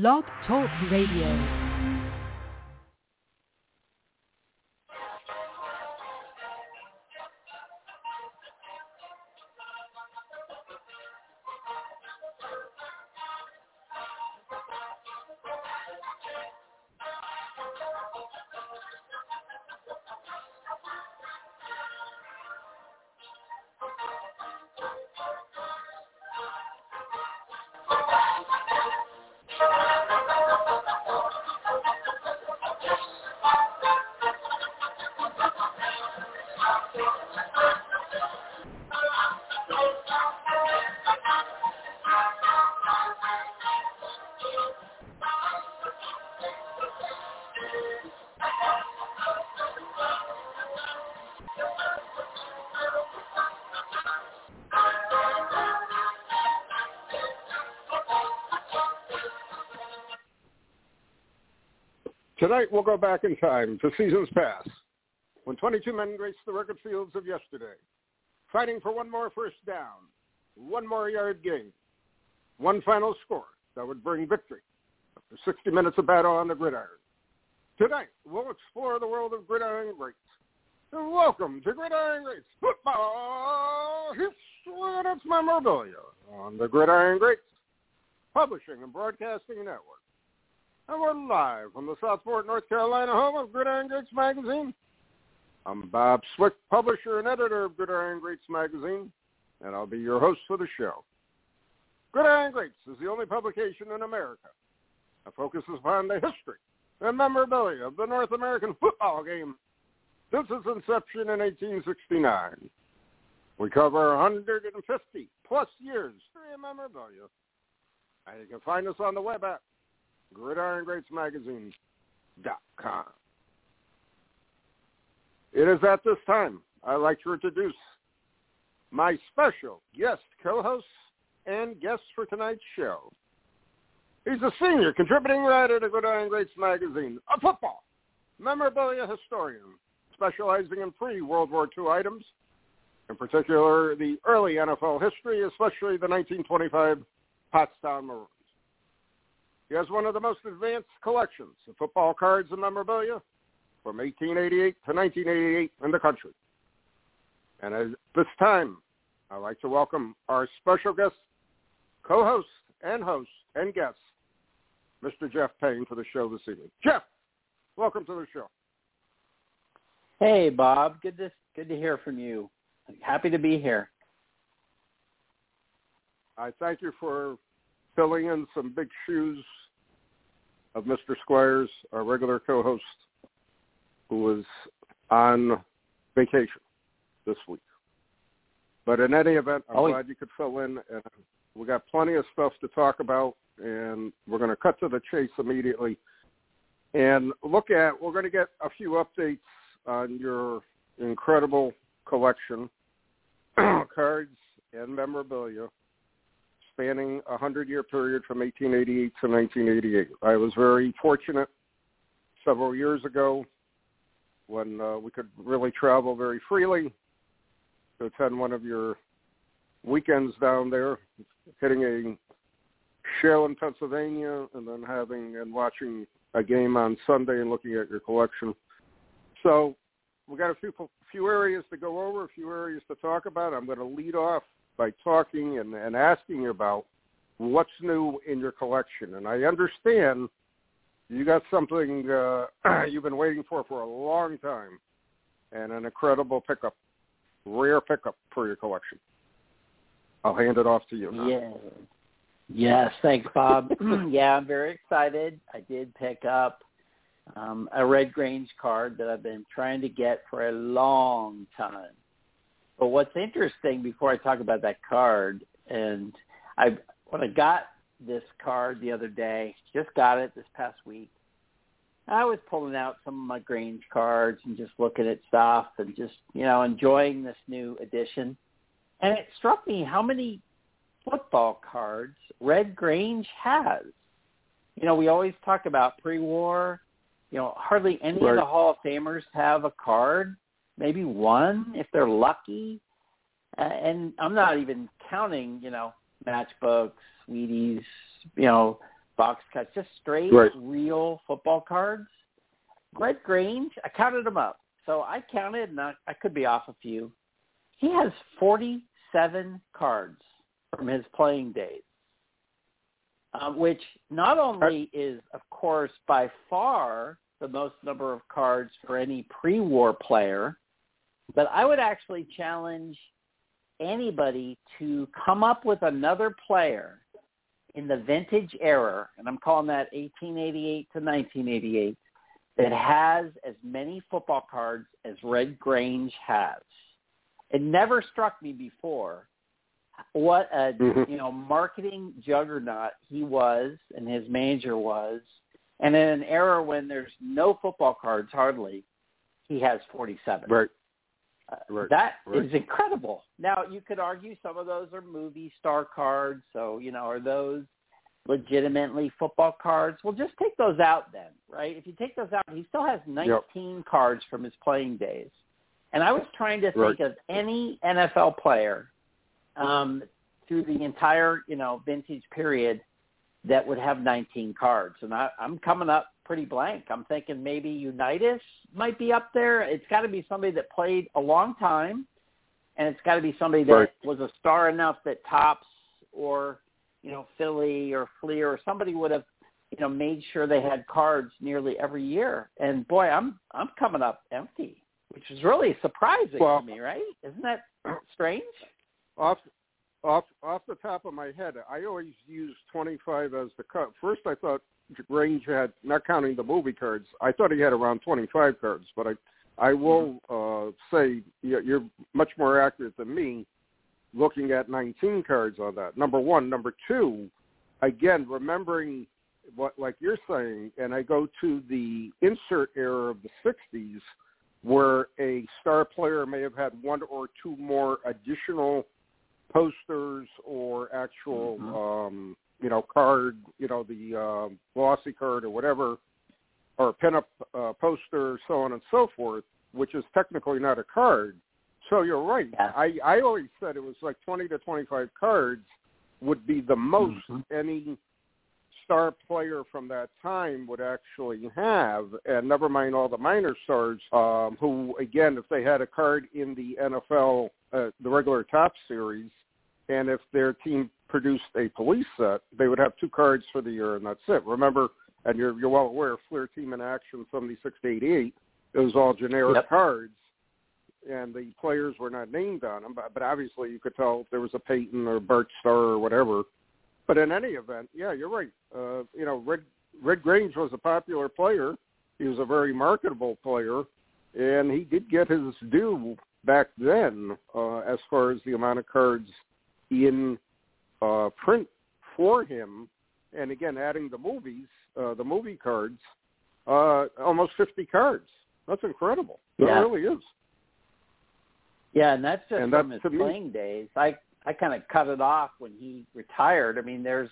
Blog Talk Radio. Tonight we'll go back in time to seasons past, when 22 men graced the record fields of yesterday, fighting for one more first down, one more yard gain, one final score that would bring victory after 60 minutes of battle on the gridiron. Tonight we'll explore the world of gridiron greats. Welcome to Gridiron Greats Football History and its memorabilia on the Gridiron Greats Publishing and Broadcasting Network. And we're live from the Southport, North Carolina home of Gridiron Greats Magazine. I'm Bob Swick, publisher and editor of Gridiron Greats Magazine, and I'll be your host for the show. Gridiron Greats is the only publication in America that focuses upon the history and memorabilia of the North American football game since its inception in 1869. We cover 150 plus years of memorabilia, and you can find us on the web at gridirongreatsmagazine.com. It is at this time I'd like to introduce my special guest co-host and guest for tonight's show. He's a senior contributing writer to Gridiron Greats magazine, a football memorabilia historian specializing in pre-World War II items, in particular the early NFL history, especially the 1925 Pottstown Maroons. Has one of the most advanced collections of football cards and memorabilia from 1888 to 1988 in the country. And at this time, I'd like to welcome our special guest, co-host and host and guest, Mr. Jeff Payne, for the show this evening. Jeff, welcome to the show. Hey, Bob. Good to good to hear from you. I'm happy to be here. I thank you for filling in some big shoes of Mr. Squires, our regular co-host, who was on vacation this week. But in any event, I'm Oh, glad you could fill in. And we got plenty of stuff to talk about, and we're going to cut to the chase immediately and look at. We're going to get a few updates on your incredible collection, cards and memorabilia spanning a 100-year period from 1888 to 1988. I was very fortunate several years ago when uh, we could really travel very freely to attend one of your weekends down there, hitting a show in Pennsylvania and then having and watching a game on Sunday and looking at your collection. So we've got a few few areas to go over, a few areas to talk about. I'm going to lead off by talking and, and asking about what's new in your collection. And I understand you got something uh, you've been waiting for for a long time, and an incredible pickup, rare pickup for your collection. I'll hand it off to you now. Yeah. Yes, thanks, Bob. yeah, I'm very excited. I did pick up um, a Red Grange card that I've been trying to get for a long time. But what's interesting, before I talk about that card, and I when I got this card the other day, just got it this past week. I was pulling out some of my Grange cards and just looking at stuff and just you know enjoying this new edition. And it struck me how many football cards Red Grange has. You know, we always talk about pre-war. You know, hardly any Right. of the Hall of Famers have a card. Maybe one if they're lucky. Uh, and I'm not even counting, you know, matchbooks, Wheaties, you know, box cuts, just straight Right. real football cards. Red Grange, I counted them up. So I counted, and I, I could be off a few. He has 47 cards from his playing days, um, which not only is, of course, by far the most number of cards for any pre-war player, but I would actually challenge anybody to come up with another player in the vintage era, and I'm calling that 1888 to 1988, that has as many football cards as Red Grange has. It never struck me before what a Mhm. you know marketing juggernaut he was and his manager was, and in an era when there's no football cards hardly, he has 47. Right. Right, That is right. incredible. Now you could argue some of those are movie star cards, so you know are those legitimately football cards? Well, just take those out then, right? If you take those out, he still has 19 cards from his playing days. And I was trying to think of any NFL player um, through the entire you know vintage period that would have 19 cards, and I, I'm coming up pretty blank. I'm thinking maybe Unitas might be up there. It's got to be somebody that played a long time, and it's got to be somebody that Right. was a star enough that Topps or you know Philly or Fleer or somebody would have you know made sure they had cards nearly every year. And boy, I'm I'm coming up empty, which is really surprising Well- to me, right? Isn't that strange? Off off off the top of my head, I always use 25 as the cut. First, I thought Grange had, not counting the movie cards, I thought he had around 25 cards. But I I will uh, say you're you're much more accurate than me, looking at 19 cards on that. Number one, number two, again remembering what like you're saying, and I go to the insert era of the 60s where a star player may have had one or two more additional posters or actual Mhm. um you know card you know the um glossy card or whatever or pinup uh, poster so on and so forth which is technically not a card so you're right Yeah. i i always said it was like 20 to 25 cards would be the most Mhm. any star player from that time would actually have, and never mind all the minor stars, um, who again, if they had a card in the NFL, uh, the regular Topps series, and if their team produced a police set, they would have two cards for the year, and that's it. Remember, and you're you're well aware, Fleer Team in Action seventy six to eighty eight, it was all generic Yep. cards. And the players were not named on them, but, but obviously you could tell if there was a Payton or Bart Starr or whatever. But in any event, yeah, you're right. Uh, you know, Red Red Grange was a popular player. He was a very marketable player, and he did get his due back then uh, as far as the amount of cards in uh, print for him. And again, adding the movies, uh, the movie cards, uh, almost 50 cards. That's incredible. It Yeah. really is. Yeah, and that's just And from that, his to me- playing days. I I kind of cut it off when he retired. I mean, there's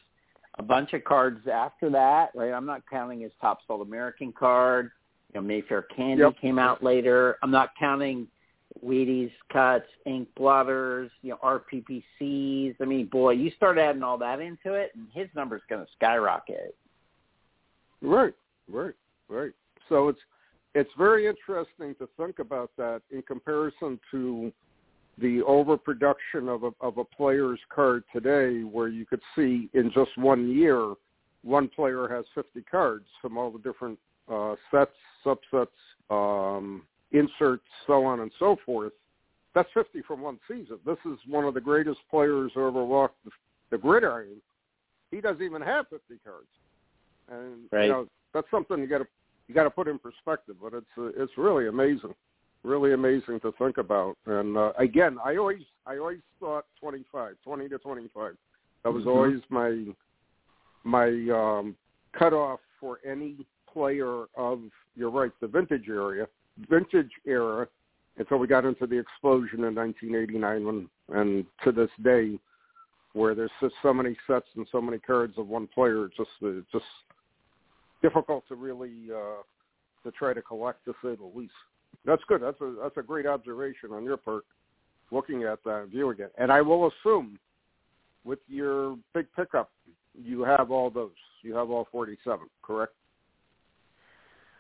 a bunch of cards after that, right? I'm not counting his Topps All-American card. You know, Mayfair Candy Yep. came out later. I'm not counting Wheaties cuts, ink blotters, you know, RPPCs. I mean, boy, you start adding all that into it, and his number's going to skyrocket. Right, right, right. So it's it's very interesting to think about that in comparison to the overproduction of a of a player's card today, where you could see in just one year, one player has 50 cards from all the different uh, sets, subsets, um, inserts, so on and so forth. That's 50 from one season. This is one of the greatest players who ever walked the, the gridiron. He doesn't even have 50 cards, and Right. you know that's something you got to you got to put in perspective. But it's uh, it's really amazing, really amazing to think about. And uh, again, I always I always thought 25, 20 to 25. That was Mhm. always my my um, cutoff for any player of you're right the vintage area vintage era until we got into the explosion in 1989 when, and to this day where there's just so many sets and so many cards of one player it's just it's just difficult to really uh to try to collect to say the least that's good that's a that's a great observation on your part looking at that viewing it and i will assume with your big pickup you have all those. You have all 47, correct?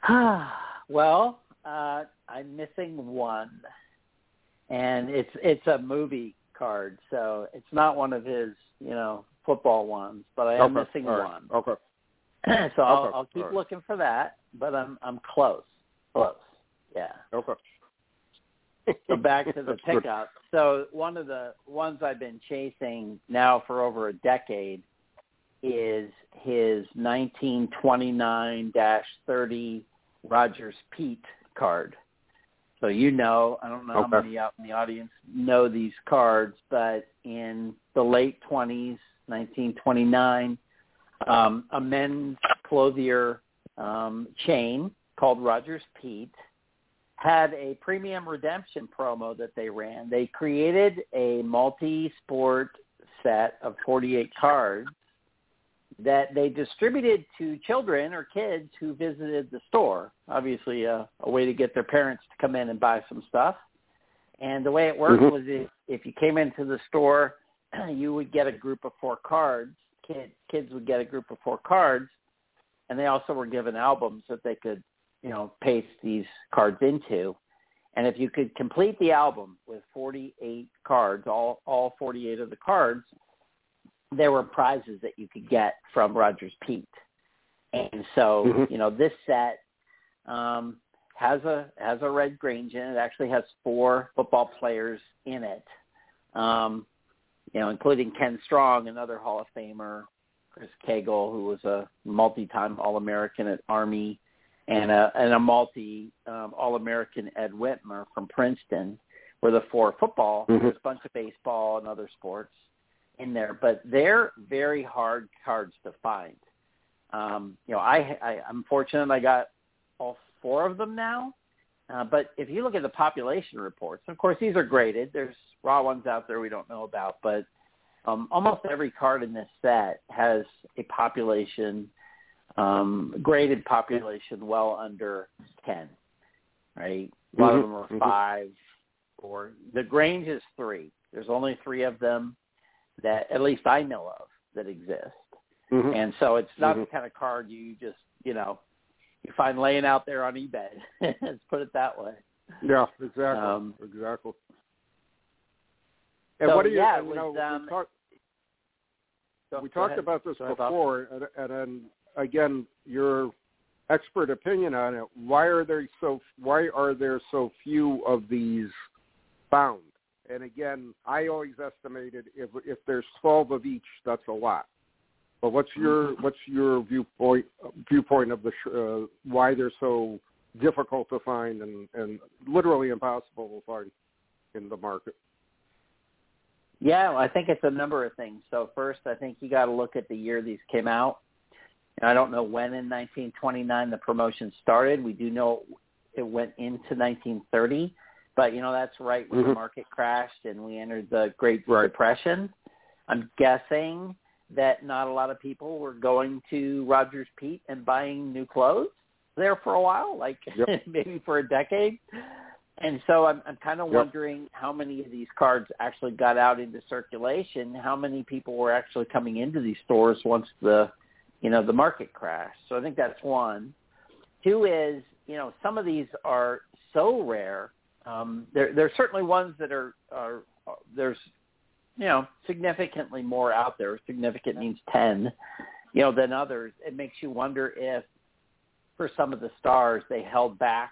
well, uh, I'm missing one, and it's it's a movie card, so it's not one of his, you know, football ones, but I am okay. missing all one. Right. Okay. so I'll. I'll keep looking for that, but I'm I'm close, close. Yeah. Okay. so back to the pickup. So one of the ones I've been chasing now for over a decade is his 1929-30 Rogers Peet card. So you know, I don't know Okay. how many out in the audience know these cards, but in the late 20s, 1929, um, a men's clothier um, chain called Rogers Peet had a premium redemption promo that they ran. They created a multi-sport set of 48 cards that they distributed to children or kids who visited the store. Obviously, a, a way to get their parents to come in and buy some stuff. And the way it worked Mhm. was if, if you came into the store, you would get a group of four cards. Kid, kids would get a group of four cards, and they also were given albums that they could, you know, paste these cards into. And if you could complete the album with 48 cards, all all 48 of the cards, there were prizes that you could get from Rogers Peet. And so, Mhm. you know, this set um, has a has a red Grange in it. It actually has four football players in it. Um, you know, including Ken Strong, another Hall of Famer, Chris Cagle, who was a multi-time All-American at Army, and a and a multi um, All-American Ed Whitmer from Princeton. Were the four football. Mhm. There's a bunch of baseball and other sports in there, but they're very hard cards to find. Um, you know, I, I I'm fortunate I got all four of them now. Uh, but if you look at the population reports, of course these are graded. There's raw ones out there we don't know about, but um, almost every card in this set has a population um, graded population well under ten. Right, a lot of Mhm. them are Mhm. five, or the Grange is three. There's only three of them that at least I know of that exist. Mhm. And so it's not the Mhm. kind of card you just, you know, you find laying out there on eBay. Let's put it that way. Yeah, exactly. Um, exactly. And so, what do you, yeah, you know, was, um, we, talk, Go- we talked ahead. about this before, and, and then again, your expert opinion on it. Why are there so Why are there so few of these found? And again, I always estimated if if there's twelve of each, that's a lot. But what's your Mm-hmm. what's your viewpoint viewpoint of the sh- uh, why they're so difficult to find and and literally impossible to find in the market? Yeah, well, I think it's a number of things. So first, I think you got to look at the year these came out. And I don't know when in 1929 the promotion started. We do know it went into 1930, but you know that's right when the Mhm. market crashed and we entered the Great Right. Depression. I'm guessing that not a lot of people were going to Rogers Peet and buying new clothes there for a while, like Yep. maybe for a decade. And so I'm, I'm kind of Yep. wondering how many of these cards actually got out into circulation. How many people were actually coming into these stores once the, you know, the market crashed. So I think that's one. Two is, you know, some of these are so rare. Um, there, there's certainly ones that are, are, are there's, you know, significantly more out there. Significant means ten, you know, than others. It makes you wonder if, for some of the stars, they held back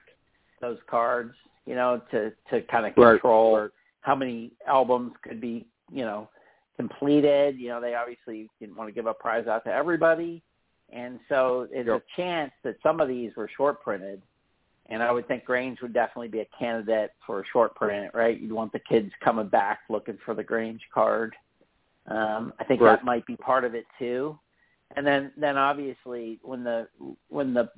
those cards, you know, to to kind of control right. how many albums could be, you know, completed. You know, they obviously didn't want to give a prize out to everybody, and so there's Yep. a chance that some of these were short printed. And I would think Grange would definitely be a candidate for a short print, right? You'd want the kids coming back looking for the Grange card. Um, I think Right. that might be part of it too. And then, then obviously when the when the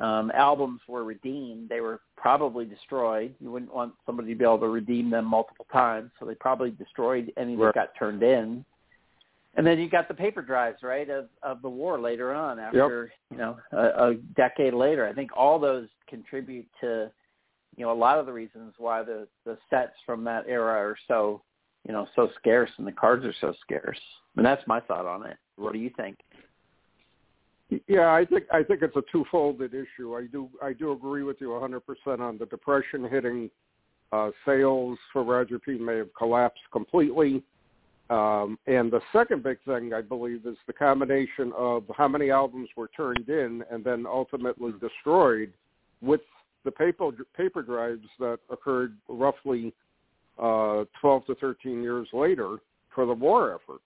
um, albums were redeemed, they were probably destroyed. You wouldn't want somebody to be able to redeem them multiple times, so they probably destroyed any Right. that got turned in. And then you got the paper drives, right, of of the war later on, after you know a, a decade later. I think all those contribute to you know a lot of the reasons why the the sets from that era are so you know so scarce and the cards are so scarce. And that's my thought on it. What do you think? Yeah, I think I think it's a twofolded issue. I do I do agree with you 100% on the depression hitting uh, sales for Roger Peet may have collapsed completely. Um, and the second big thing I believe is the combination of how many albums were turned in and then ultimately destroyed with the paper paper drives that occurred roughly uh, 12 to 13 years later for the war effort.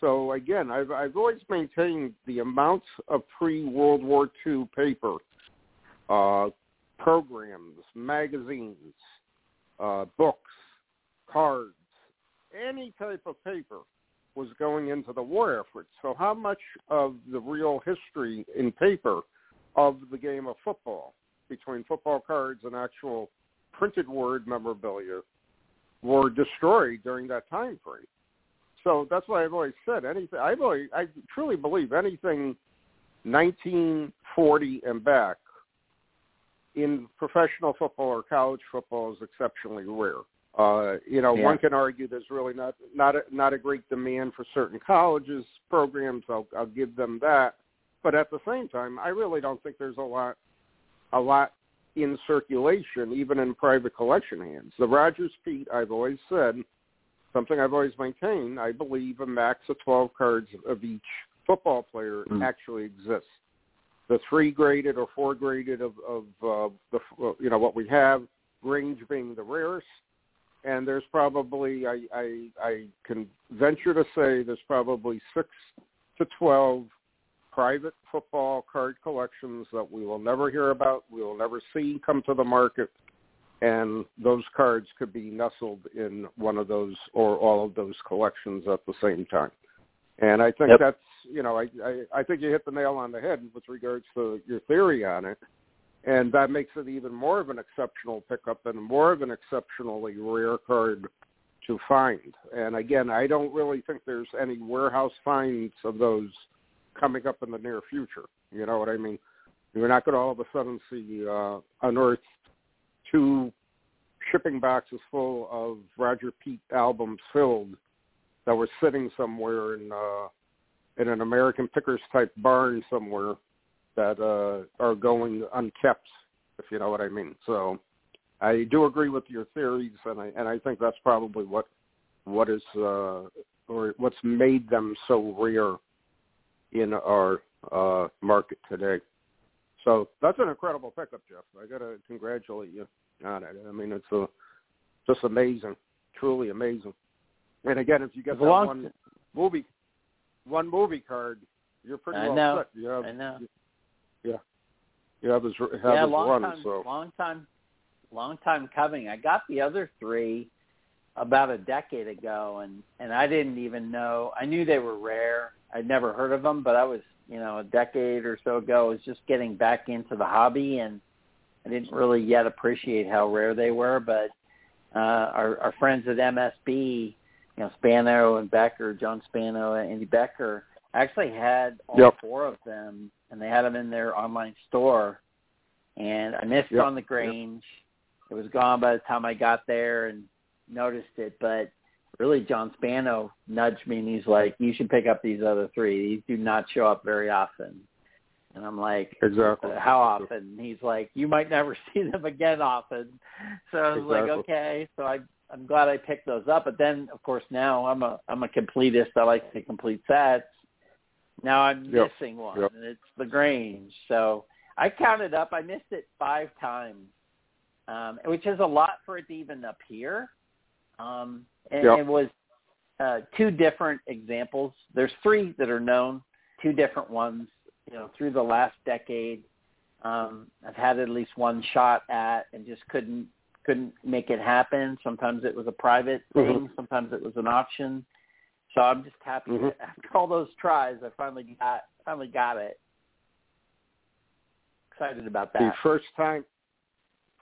So again, I've I've always maintained the amounts of pre-World War II paper, uh, programs, magazines, uh, books, cards, any type of paper was going into the war effort. So how much of the real history in paper of the game of football between football cards and actual printed word memorabilia were destroyed during that time frame? So that's why I've always said anything. I've always, I truly believe anything 1940 and back in professional football or college football is exceptionally rare. Uh, you know, Yeah. one can argue there's really not not a, not a great demand for certain colleges programs. I'll I'll give them that, but at the same time, I really don't think there's a lot a lot in circulation, even in private collection hands. The Rogers Peet, I've always said, something I've always maintained. I believe a max of 12 cards of each football player Mm. actually exists. The three graded or four graded of, of uh, the you know what we have, Grange being the rarest, and there's probably I, I I can venture to say there's probably six to twelve private football card collections that we will never hear about, we will never see come to the market, and those cards could be nestled in one of those or all of those collections at the same time. And I think Yep. that's you know I, I I think you hit the nail on the head with regards to your theory on it, and that makes it even more of an exceptional pickup and more of an exceptionally rare card to find. And again, I don't really think there's any warehouse finds of those coming up in the near future. You know what I mean? You're not going to all of a sudden see uh, unearthed two shipping boxes full of Roger Peet albums filled that were sitting somewhere in uh, in an American Pickers type barn somewhere that uh, are going unkept, if you know what I mean. So I do agree with your theories, and I and I think that's probably what what is uh, or what's made them so rare in our uh, market today. So that's an incredible pickup, Jeff. I got to congratulate you on it. I mean, it's a, just amazing, truly amazing. And again, if you get that one movie, one movie card, you're pretty I well know. set. You have, I know. Yeah, you have his have yeah, his long run. time, so long time, long time coming. I got the other three about a decade ago, and and I didn't even know. I knew they were rare. I'd never heard of them, but I was, you know, a decade or so ago, I was just getting back into the hobby, and I didn't really yet appreciate how rare they were. But uh, our our friends at MSB, you know, Spano and Becker, John Spano and Andy Becker, actually had all Yep. four of them, and they had them in their online store. And I missed Yep. on the Grange. It was gone by the time I got there and noticed it. But really, John Spano nudged me, and he's like, "You should pick up these other three. These do not show up very often." And I'm like, exactly. uh, how often? And he's like, you might never see them again often. So I was like, okay. So I I'm glad I picked those up. But then of course now I'm a I'm a completist. I like to complete sets. Now I'm Yep. missing one, Yep. and it's the Grange. So I counted up. I missed it five times, um, which is a lot for it to even appear. Um, and Yep. it was uh, two different examples. There's three that are known, two different ones. You know, through the last decade, um, I've had at least one shot at, and just couldn't couldn't make it happen. Sometimes it was a private thing. Sometimes it was an auction. So I'm just happy Mhm. that after all those tries, I finally got finally got it. Excited about The that. first time,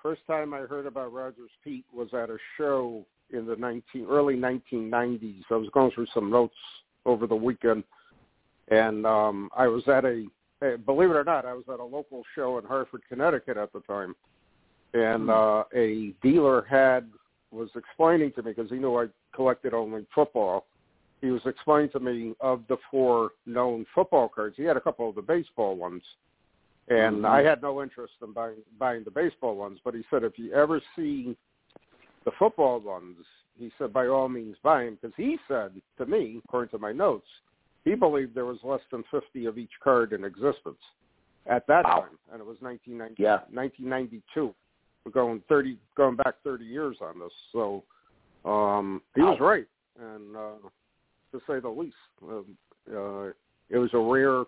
first time I heard about Rogers Peet was at a show in the 19 early 1990s. I was going through some notes over the weekend, and um, I was at a believe it or not, I was at a local show in Hartford, Connecticut at the time, and Hmm. uh, a dealer had was explaining to me because he knew I collected only football, he was explaining to me of the four known football cards. He had a couple of the baseball ones, and Mhm. I had no interest in buying buying the baseball ones. But he said if you ever see the football ones, he said by all means buy them because he said to me, according to my notes, he believed there was less than 50 of each card in existence at that Wow. time, and it was 1990, Yeah. 1992. We're going 30, going back 30 years on this. So um, he was right, and uh, to say the least, um, uh, it was a rare,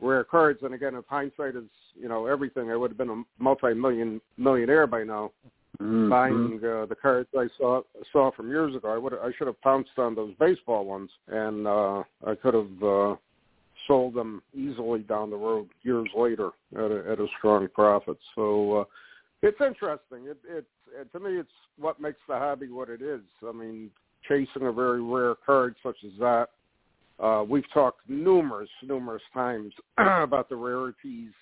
rare cards. And again, if hindsight is you know everything, I would have been a multi-million millionaire by now Mhm. buying uh, the cards I saw saw from years ago. I would I should have pounced on those baseball ones, and uh, I could have uh, sold them easily down the road years later at a, at a strong profit. So uh, it's interesting. It, it, it to me, it's what makes the hobby what it is. I mean, chasing a very rare card such as that. Uh, we've talked numerous, numerous times about the rarities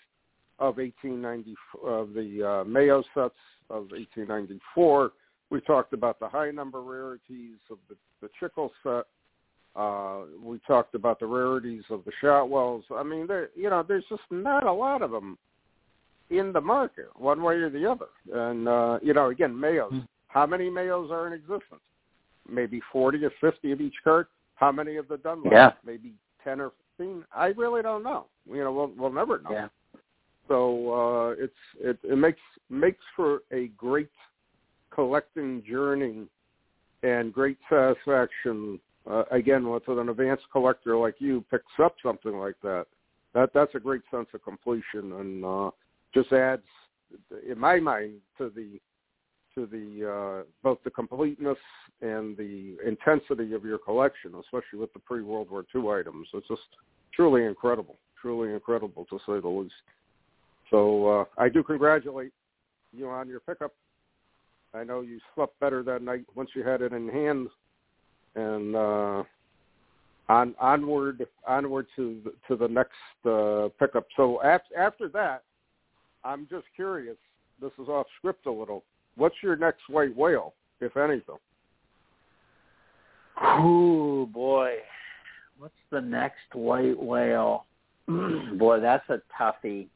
of 1890 of the uh, Mayo sets of 1894. We talked about the high number rarities of the, the Chicle set. Uh, we talked about the rarities of the Shotwells. I mean, there, you know, there's just not a lot of them in the market, one way or the other. And uh, you know, again, Mayos. Mm. How many Mayos are in existence? Maybe 40 or 50 of each card. How many of the Dunlop? Yeah. Maybe 10 or 15. I really don't know. You know, we'll we'll never know. Yeah. So uh, it's it, it makes makes for a great collecting journey and great satisfaction. Uh, again, with an advanced collector like you picks up something like that, that that's a great sense of completion and uh, just adds, in my mind, to the to the uh, both the completeness and the intensity of your collection, especially with the pre World War II items. It's just truly incredible, truly incredible to say the least. So uh, I do congratulate you on your pickup. I know you slept better that night once you had it in hand, and uh, on onward onward to the, to the next uh, pickup. So after after that, I'm just curious. This is off script a little. What's your next white whale, if anything? Ooh, boy. What's the next white whale? boy, that's a toughie.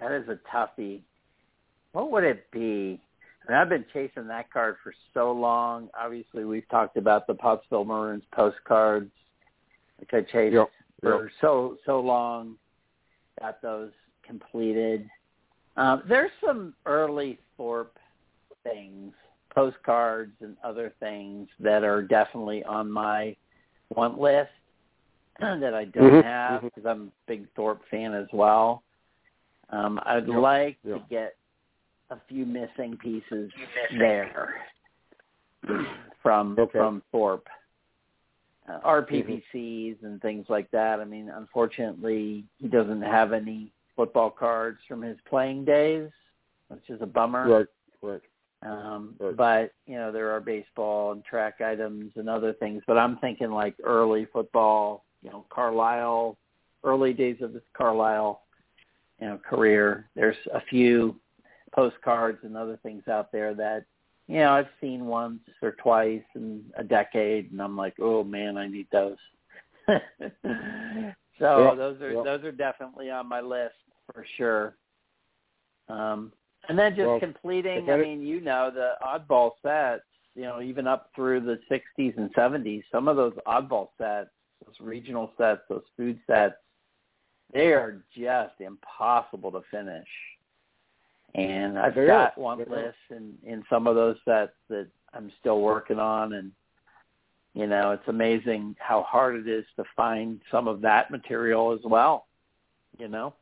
That is a toughie. What would it be? Mean, I've been chasing that card for so long. Obviously, we've talked about the Pottsville Maroons postcards, which I chased Yep, for so so long. Got those completed. Um, there's some early Thorpe things, postcards and other things that are definitely on my want list that I don't Mhm, have because I'm a big Thorpe fan as well. Um, I'd Yep, like to get a few missing pieces there from Okay. from Thorpe. Uh, RPPCs and things like that. I mean, unfortunately, he doesn't have any football cards from his playing days, which is a bummer. Right, right. Um, Right. But you know, there are baseball and track items and other things. But I'm thinking like early football. You know, Carlisle, early days of his Carlisle, you know, career. There's a few postcards and other things out there that you know I've seen once or twice in a decade, and I'm like, oh man, I need those. so Yeah, those are yeah. those are definitely on my list for sure. Um, and then just Well, completing, I mean, you know, the oddball sets, you know, even up through the 60s and 70s, some of those oddball sets, those regional sets, those food sets, they are just impossible to finish. And I've got are. one They are. list in, in some of those sets that I'm still working on and you know, it's amazing how hard it is to find some of that material as well. You know?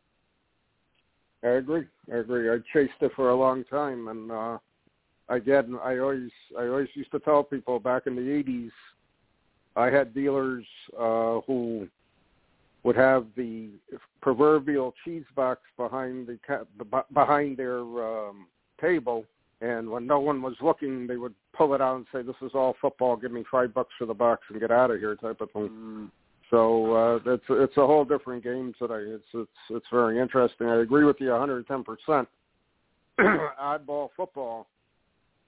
I agree. I agree. I chased it for a long time, and uh, again, I always, I always used to tell people back in the '80s, I had dealers uh, who would have the proverbial cheese box behind the behind their um, table, and when no one was looking, they would pull it out and say, "This is all football. Give me five bucks for the box and get out of here," type of thing. Mm, So uh, it's it's a whole different game today. It's it's it's very interesting. I agree with you 110 percent. Oddball football,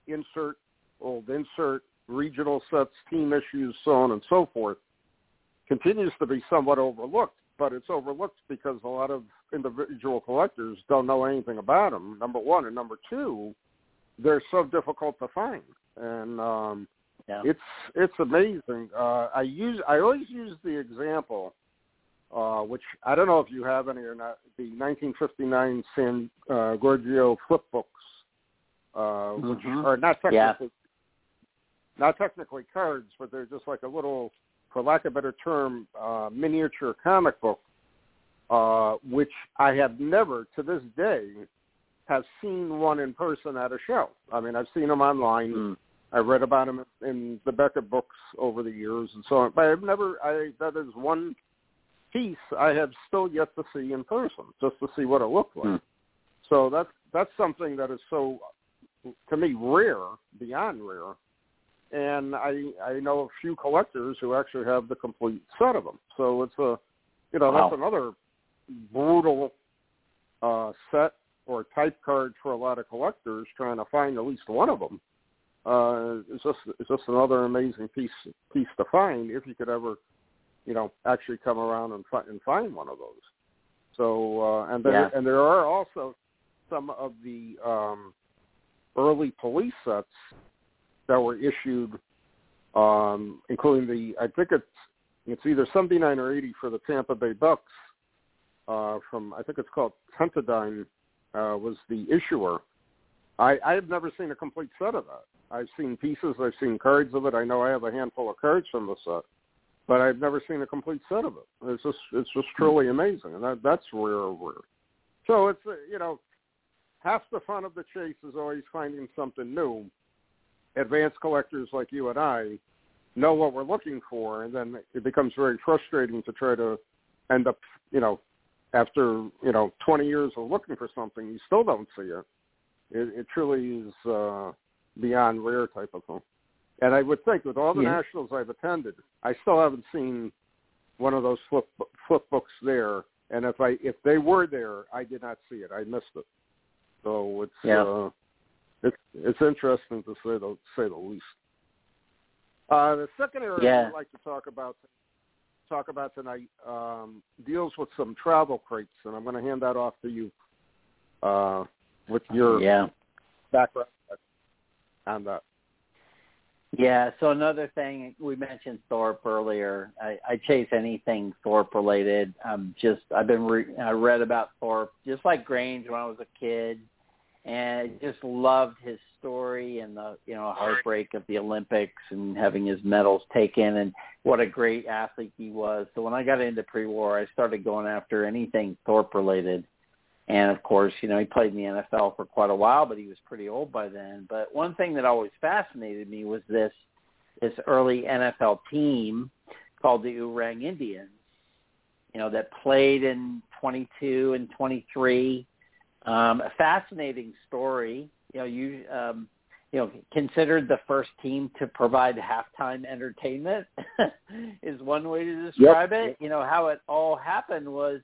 insert old insert regional sets, team issues, so on and so forth, continues to be somewhat overlooked. But it's overlooked because a lot of individual collectors don't know anything about them. Number one, and number two, they're so difficult to find, and um, yeah. it's it's amazing. Uh, I use I always use the example, uh, which I don't know if you have any or not. The 1959 San uh, Giorgio flip books, uh, which Mhm. are not Yeah. technically not technically cards, but they're just like a little, for lack of a better term, uh, miniature comic book, uh, which I have never to this day have seen one in person at a show. I mean, I've seen them online. Mm. I've read about them in the Beckett books over the years and so on, but I've never. I that is one piece I have still yet to see in person, just to see what it looked like. Hmm. So that's that's something that is so, to me, rare, beyond rare. And I I know a few collectors who actually have the complete set of them. So it's a, you know, Wow. that's another brutal uh, set or type card for a lot of collectors trying to find at least one of them. Uh, it's just it's just another amazing piece piece to find if you could ever, you know, actually come around and find and find one of those. So uh, and there Yeah. and there are also some of the um, early police sets that were issued, um, including the I think it's it's either seventy nine or eighty for the Tampa Bay Bucks uh, from I think it's called Tentadyne uh, was the issuer. I I have never seen a complete set of that. I've seen pieces, I've seen cards of it. I know I have a handful of cards from the set, but I've never seen a complete set of it. It's just it's just truly amazing, and that that's rare, rare. So it's uh, you know half the fun of the chase is always finding something new. Advanced collectors like you and I know what we're looking for, and then it becomes very frustrating to try to end up, you know, after you know 20 years of looking for something, you still don't see it. It, it truly is uh, beyond rare type of thing. And I would think with all the Yeah. nationals I've attended, I still haven't seen one of those flip flip books there. And if I if they were there, I did not see it. I missed it. So it's Yeah. uh, it's it's interesting to say the say the least. Uh, the second area Yeah. I'd like to talk about talk about tonight um, deals with some travel crates, and I'm going to hand that off to you uh, with your yeah. background on that. Yeah. So another thing we mentioned Thorpe earlier. I, I chase anything Thorpe related. Um, just I've been re- I read about Thorpe just like Grange when I was a kid, and I just loved his story and the you know heartbreak of the Olympics and having his medals taken and what a great athlete he was. So when I got into pre-war, I started going after anything Thorpe related. And of course, you know, he played in the NFL for quite a while, but he was pretty old by then. But one thing that always fascinated me was this this early NFL team called the Oorang Indians, you know, that played in 22 and 23. Um, a fascinating story. You know, you um, you know, considered the first team to provide halftime entertainment is one way to describe it. You know, how it all happened was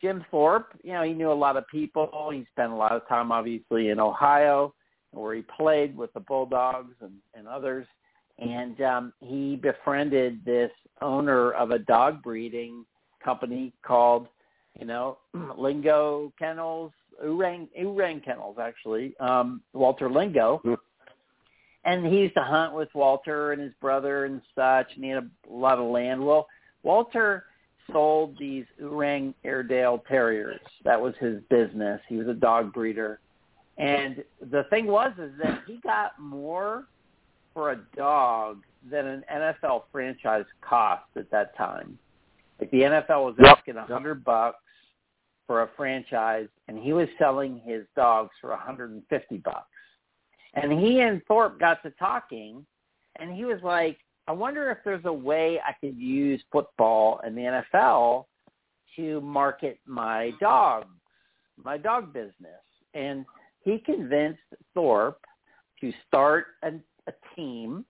Jim Thorpe, you know, he knew a lot of people. He spent a lot of time, obviously, in Ohio, where he played with the Bulldogs and, and others. And um, he befriended this owner of a dog breeding company called, you know, Lingo Kennels, Oorang, Oorang Kennels, actually, um, Walter Lingo. Hmm. And he used to hunt with Walter and his brother and such, and he had a lot of land. Well, Walter sold these Oorang Airedale Terriers. That was his business. He was a dog breeder. And the thing was is that he got more for a dog than an NFL franchise cost at that time. Like the NFL was asking a hundred bucks for a franchise and he was selling his dogs for a hundred and fifty bucks. And he and Thorpe got to talking and he was like, I wonder if there's a way I could use football and the NFL to market my dog, my dog business. And he convinced Thorpe to start a, a team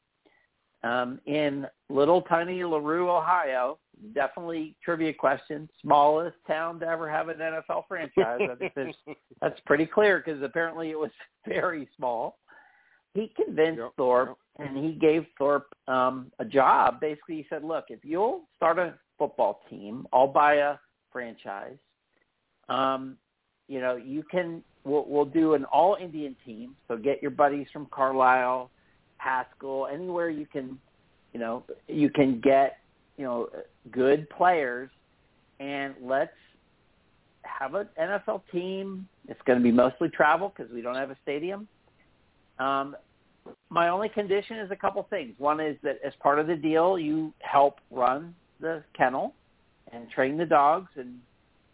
um, in little tiny LaRue, Ohio. Definitely trivia question. Smallest town to ever have an NFL franchise. I that's pretty clear because apparently it was very small. He convinced Yep, Thorpe and he gave Thorpe um a job. Basically he said, Look, if you'll start a football team, I'll buy a franchise. Um, you know, you can we'll we'll do an all Indian team. So get your buddies from Carlisle, Haskell, anywhere you can you know, you can get, you know, good players and let's have an NFL team. It's going to be mostly travel because we don't have a stadium. Um, my only condition is a couple things. One is that as part of the deal, you help run the kennel and train the dogs, and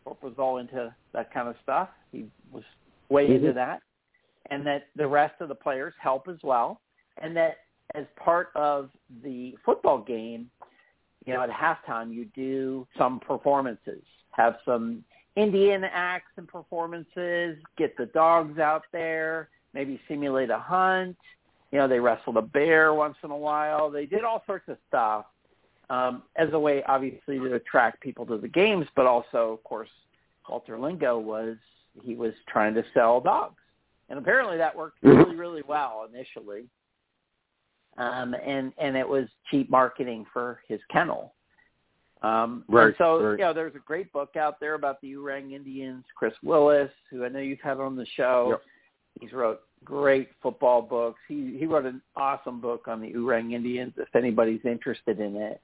Thorpe was all into that kind of stuff. He was way Mm-hmm. into that, and that the rest of the players help as well, and that as part of the football game, you know, at halftime you do some performances, have some Indian acts and performances, get the dogs out there, maybe simulate a hunt. You know, they wrestled a bear once in a while. They did all sorts of stuff um, as a way, obviously, to attract people to the games, but also, of course, Walter Lingo was he was trying to sell dogs, and apparently that worked really, really well initially. Um, and and it was cheap marketing for his kennel. Um, and Right, so, right. you know, there's a great book out there about the Oorang Indians. Chris Willis, who I know you've had on the show, Yep. He's wrote great football books. He he wrote an awesome book on the Oorang Indians. If anybody's interested in it.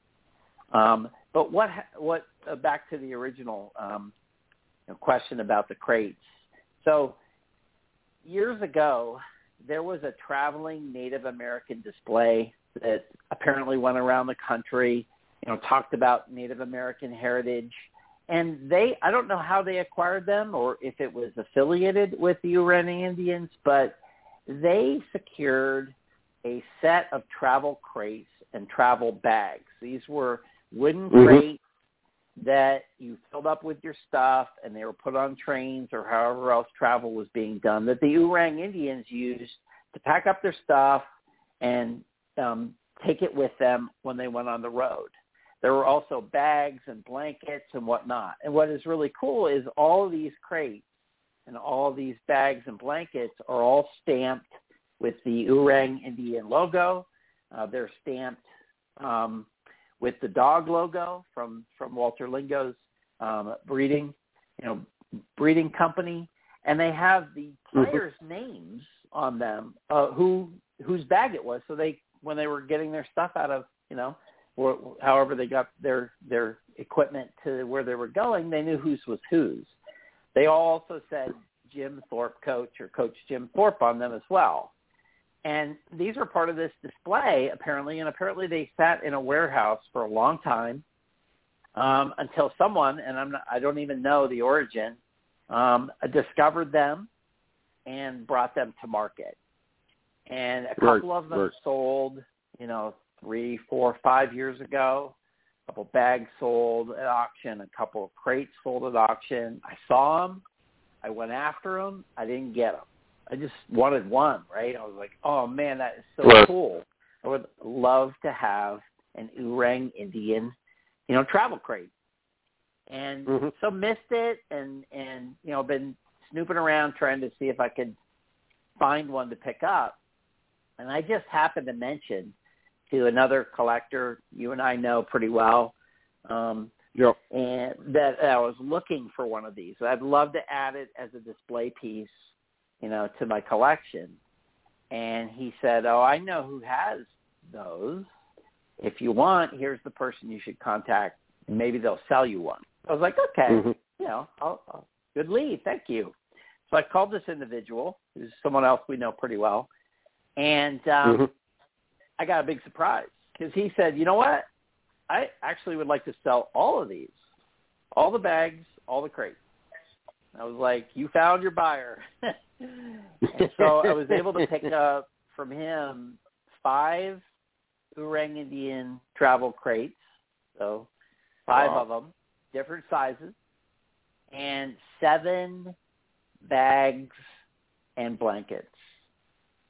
Um, but what ha- what uh, back to the original um, you know, question about the crates. So years ago, there was a traveling Native American display that apparently went around the country. You know, talked about Native American heritage, and they I don't know how they acquired them or if it was affiliated with the Oorang Indians, but they secured a set of travel crates and travel bags. These were wooden Mhm. crates that you filled up with your stuff and they were put on trains or however else travel was being done that the Oorang Indians used to pack up their stuff and um, take it with them when they went on the road. There were also bags and blankets and whatnot. And what is really cool is all of these crates and all these bags and blankets are all stamped with the Oorang Indian logo. Uh, they're stamped um, with the dog logo from from Walter Lingo's um, breeding, you know, breeding company, and they have the players' names on them, uh, who whose bag it was. So they when they were getting their stuff out of, you know, or however they got their their equipment to where they were going, they knew whose was whose. They also said Jim Thorpe coach or coach Jim Thorpe on them as well. And these are part of this display apparently, and apparently they sat in a warehouse for a long time um, until someone, and I'm not, I don't even know the origin, um, discovered them and brought them to market. And a Right, couple of them right. sold, you know, three, four, five years ago. A couple bags sold at auction. A couple of crates sold at auction. I saw them. I went after them. I didn't get them. I just wanted one, right? I was like, oh man, that is so Right. cool. I would love to have an Oorang Indian, you know, travel crate. And Mhm. so missed it and, and, you know, been snooping around trying to see if I could find one to pick up. And I just happened to mention to another collector you and I know pretty well, um, Yep. and that I was looking for one of these. I'd love to add it as a display piece, you know, to my collection. And he said, "Oh, I know who has those. If you want, here's the person you should contact. Maybe they'll sell you one." I was like, "Okay, Mhm. you know, I'll, I'll, good lead, thank you." So I called this individual, who's someone else we know pretty well, and um, Mhm. I got a big surprise because he said, "You know what? I actually would like to sell all of these, all the bags, all the crates." I was like, "You found your buyer." and so I was able to pick up from him five Oorang Indian travel crates, so five Wow. of them, different sizes, and seven bags and blankets,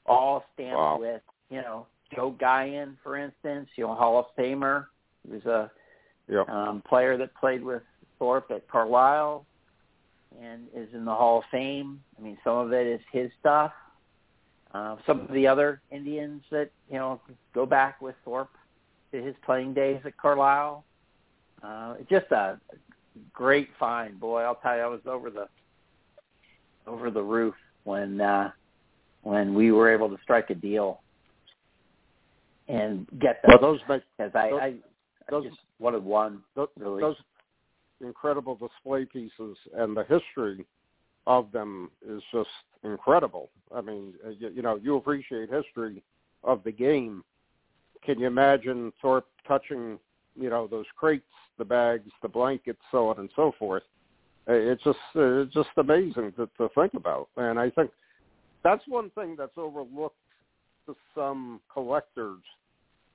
all stamped Wow. with, you know, Joe Guyon, for instance, you know, Hall of Famer. He was a Yep. um, player that played with Thorpe at Carlisle and is in the Hall of Fame. I mean, some of it is his stuff. Uh, some of the other Indians that you know go back with Thorpe to his playing days at Carlisle. Uh, just a great find, boy. I'll tell you, I was over the over the roof when uh, when we were able to strike a deal and get them. Well, those because I, those, I, those, just wanted one. Those, really. those incredible display pieces and the history of them is just incredible. I mean, uh, you, you know, you appreciate history of the game. Can you imagine Thorpe touching, you know, those crates, the bags, the blankets, so on and so forth? Uh, it's just uh, it's just amazing to, to think about, and I think that's one thing that's overlooked to some collectors.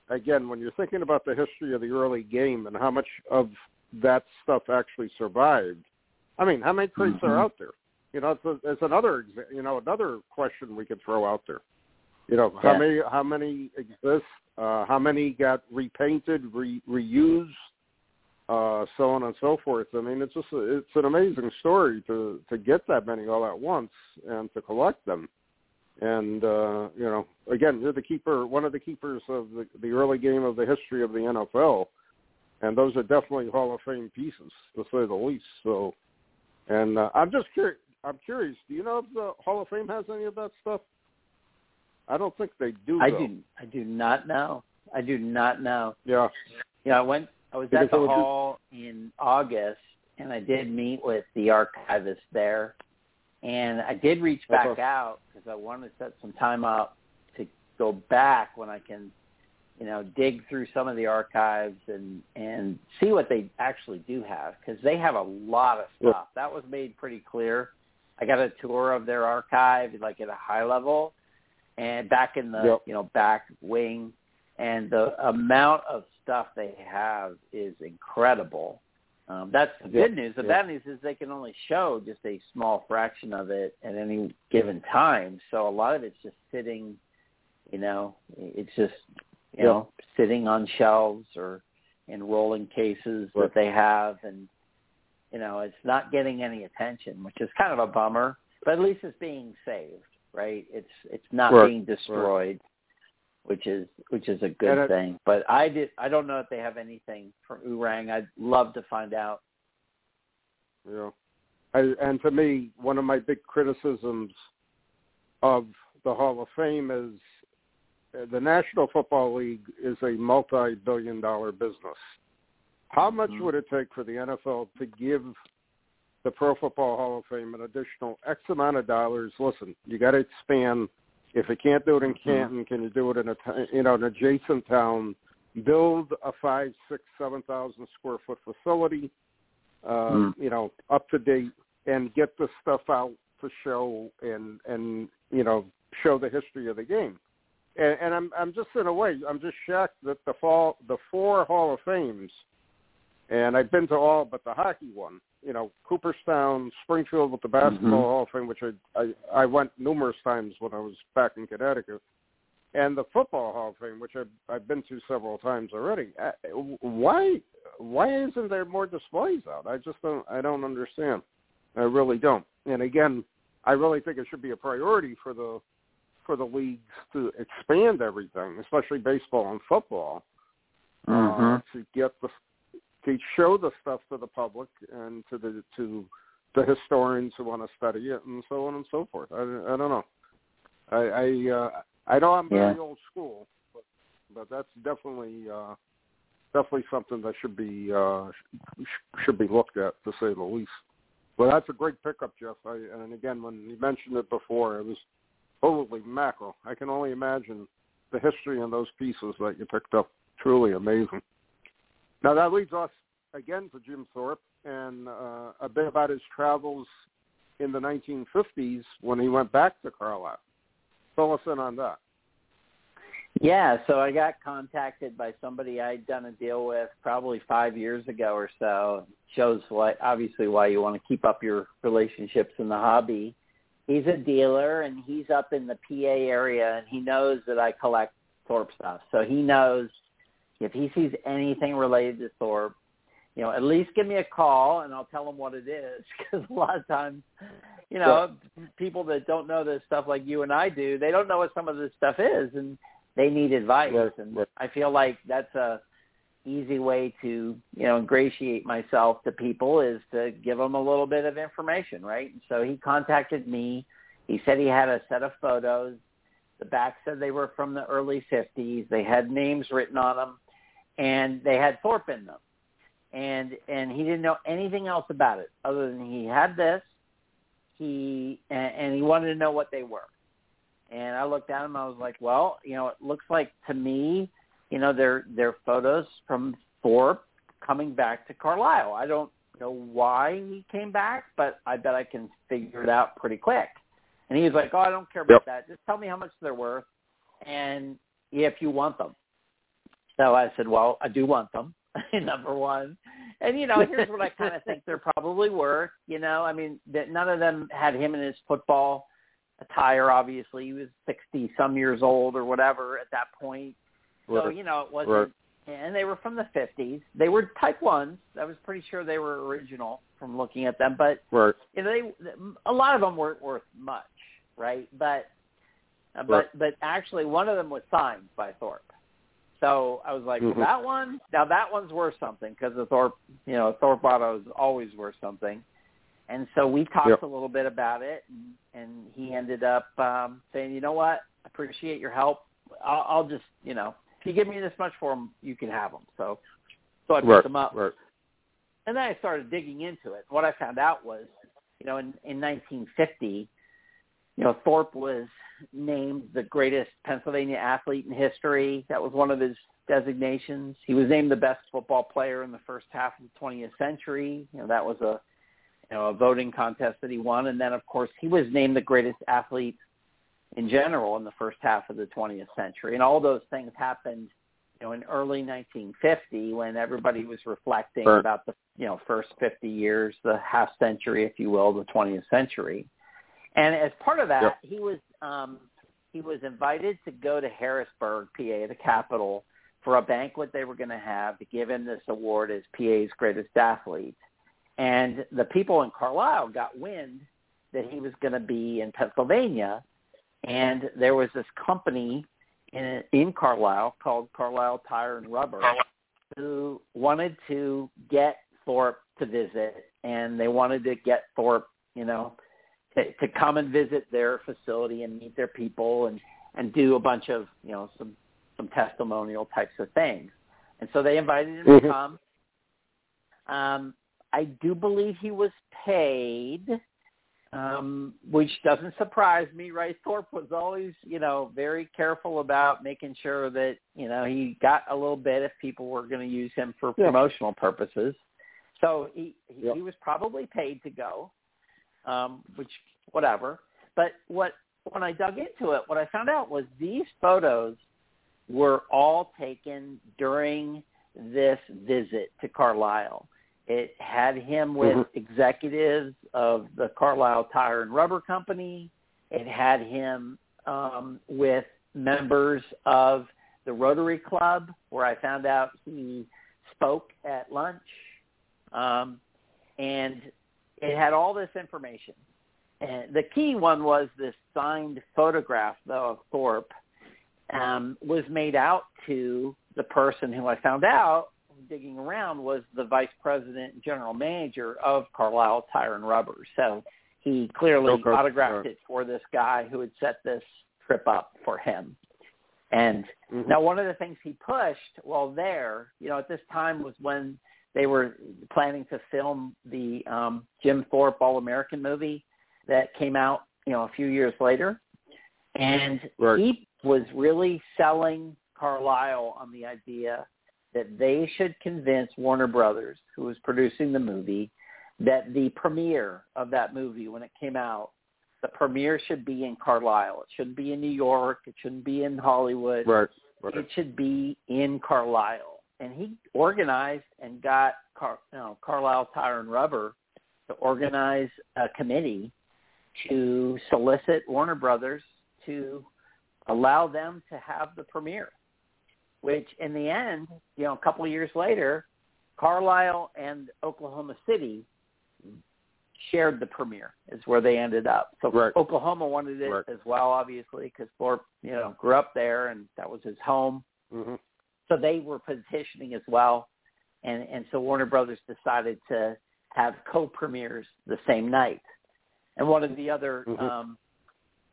Again, when you're thinking about the history of the early game and how much of that stuff actually survived, I mean, how many crates mm-hmm. are out there? You know, it's, a, it's another you know another question we could throw out there. You know, yeah. how many how many exist? Uh, how many got repainted, re, reused, uh, so on and so forth. I mean, it's just a, it's an amazing story to to get that many all at once and to collect them. And uh, you know, again, you're the keeper, one of the keepers of the, the early game of the history of the NFL, and those are definitely Hall of Fame pieces, to say the least. So, and uh, I'm just curious. I'm curious. Do you know if the Hall of Fame has any of that stuff? I don't think they do. I though. do. I do not know. I do not know. Yeah. Yeah, I went. I was because at the hall in August, and I did meet with the archivist there, and I did reach back okay. out because I wanted to set some time up to go back when I can, you know, dig through some of the archives and and see what they actually do have because they have a lot of stuff. Yeah. That was made pretty clear. I got a tour of their archive, like at a high level, and back in the yep. you know back wing, and the amount of stuff they have is incredible. Um, that's the good news. The yep. bad news is they can only show just a small fraction of it at any given time. So a lot of it's just sitting, you know, it's just you yep. know sitting on shelves or in rolling cases right. that they have, and you know it's not getting any attention, which is kind of a bummer. But at least it's being saved, right? It's it's not right. being destroyed. Right which is which is a good thing. But I did I don't know if they have anything from Oorang. I'd love to find out. Yeah, I, and to me, one of my big criticisms of the Hall of Fame is uh, the National Football League is a multi-billion-dollar business. How much mm-hmm. would it take for the NFL to give the Pro Football Hall of Fame an additional X amount of dollars? Listen, you got to expand if it can't do it in Mm-hmm. Canton, can you do it in a you know an adjacent town? Build a five, six, seven thousand square foot facility, uh, Mm. you know, up to date, and get the stuff out to show and and you know show the history of the game. And, and I'm I'm just in a way I'm just shocked that the fall the four Hall of Fames, and I've been to all but the hockey one you know Cooperstown, Springfield with the basketball mm-hmm. Hall of Fame, which I, I I went numerous times when I was back in Connecticut, and the football Hall of Fame, which I've I've been to several times already. Uh, why why isn't there more displays out? I just don't I don't understand. I really don't. And again, I really think it should be a priority for the for the leagues to expand everything, especially baseball and football, mm-hmm. uh, to get the to show the stuff to the public and to the to the historians who want to study it and so on and so forth. I, I don't know. I I, uh, I know I'm very yeah. old school, but but that's definitely uh, definitely something that should be uh, sh- should be looked at to say the least. Well, that's a great pickup, Jeff. I, and again, when you mentioned it before, it was holy mackerel. I can only imagine the history in those pieces that you picked up. Truly amazing. Now that leads us again to Jim Thorpe and uh, a bit about his travels in the 1950s when he went back to Carlisle. Fill us in on that. Yeah, so I got contacted by somebody I'd done a deal with probably five years ago or so. Shows what obviously why you want to keep up your relationships in the hobby. He's a dealer and he's up in the PA area and he knows that I collect Thorpe stuff. So he knows if he sees anything related to Thorpe, you know, at least give me a call and I'll tell him what it is because a lot of times, you know, people that don't know this stuff like you and I do, they don't know what some of this stuff is, and they need advice. And. I feel like that's a easy way to you know ingratiate myself to people is to give them a little bit of information, right? And so he contacted me. He said he had a set of photos. The back said they were from the early 50s. They had names written on them, and they had Thorpe in them. And and he didn't know anything else about it other than he had this. He and, and he wanted to know what they were. And I looked at them. I was like, well, you know, it looks like to me you know, they're they're photos from Thorpe coming back to Carlisle. I don't know why he came back, but I bet I can figure it out pretty quick. And he was like, "Oh, I don't care about Yep. that. Just tell me how much they're worth, and if you want them." So I said, "Well, I do want them." Number one, and you know, here's what I kind of think they're probably worth. You know, I mean, that none of them had him in his football attire. Obviously, he was sixty some years old or whatever at that point. So Right. you know, it wasn't. Right. And they were from the 50s. They were Type ones. I was pretty sure they were original from looking at them, but Right. you know, they a lot of them weren't worth much, right? But uh, but but actually, one of them was signed by Thorpe. So I was like, Mhm. that one. Now that one's worth something because the Thorpe, you know, Thorpe Auto is always worth something. And so we talked Yep. a little bit about it, and, and he ended up um, saying, you know what, I appreciate your help. I'll, I'll just, you know, if you give me this much for them, you can have them. So, so I picked Right. them up. Right. And then I started digging into it. What I found out was, you know, in, in 1950, you know, Thorpe was named the greatest Pennsylvania athlete in history. That was one of his designations. He was named the best football player in the first half of the 20th century. You know, that was a, you know, a voting contest that he won. And then, of course, he was named the greatest athlete in general in the first half of the 20th century. And all those things happened, you know, in early 1950 when everybody was reflecting Right. about the, you know, first 50 years, the half century, if you will, the 20th century. And as part of that, Yep. he was um, he was invited to go to Harrisburg, PA, the capital, for a banquet they were going to have to give him this award as PA's greatest athlete. And the people in Carlisle got wind that he was going to be in Pennsylvania, and there was this company in in Carlisle called Carlisle Tire and Rubber who wanted to get Thorpe to visit, and they wanted to get Thorpe, you know, to, to come and visit their facility and meet their people and and do a bunch of you know some some testimonial types of things. And so they invited him to Mhm. come. Um, I do believe he was paid, um, which doesn't surprise me, right? Thorpe was always, you know, very careful about making sure that, you know, he got a little bit if people were going to use him for Yeah. promotional purposes. So he he, Yep. he was probably paid to go, um, which whatever. But what when I dug into it, what I found out was these photos were all taken during this visit to Carlisle. It had him with Mhm. executives of the Carlisle Tire and Rubber Company. It had him um, with members of the Rotary Club, where I found out he spoke at lunch. Um, and it had all this information. And the key one was this signed photograph, though, of Thorpe um, was made out to the person who I found out digging around was the vice president and general manager of Carlisle Tire and Rubber. So he clearly Okay. autographed it for this guy who had set this trip up for him. And Mhm. now one of the things he pushed while there, you know, at this time was when they were planning to film the um, Jim Thorpe All American movie that came out, you know, a few years later. And Right. he was really selling Carlisle on the idea that they should convince Warner Brothers, who was producing the movie, that the premiere of that movie when it came out, the premiere should be in Carlisle. It shouldn't be in New York. It shouldn't be in Hollywood Right. Right. it should be in Carlisle. And he organized and got Car, you know, Carlisle Tire and Rubber to organize a committee to solicit Warner Brothers to allow them to have the premiere. Which, in the end, you know, a couple of years later, Carlisle and Oklahoma City shared the premiere is where they ended up. So right. Oklahoma wanted it right. as well, obviously, because Thorpe, you know, grew up there and that was his home. Mm-hmm. So they were petitioning as well, and and so Warner Brothers decided to have co-premieres the same night. And one of the other mm-hmm. um,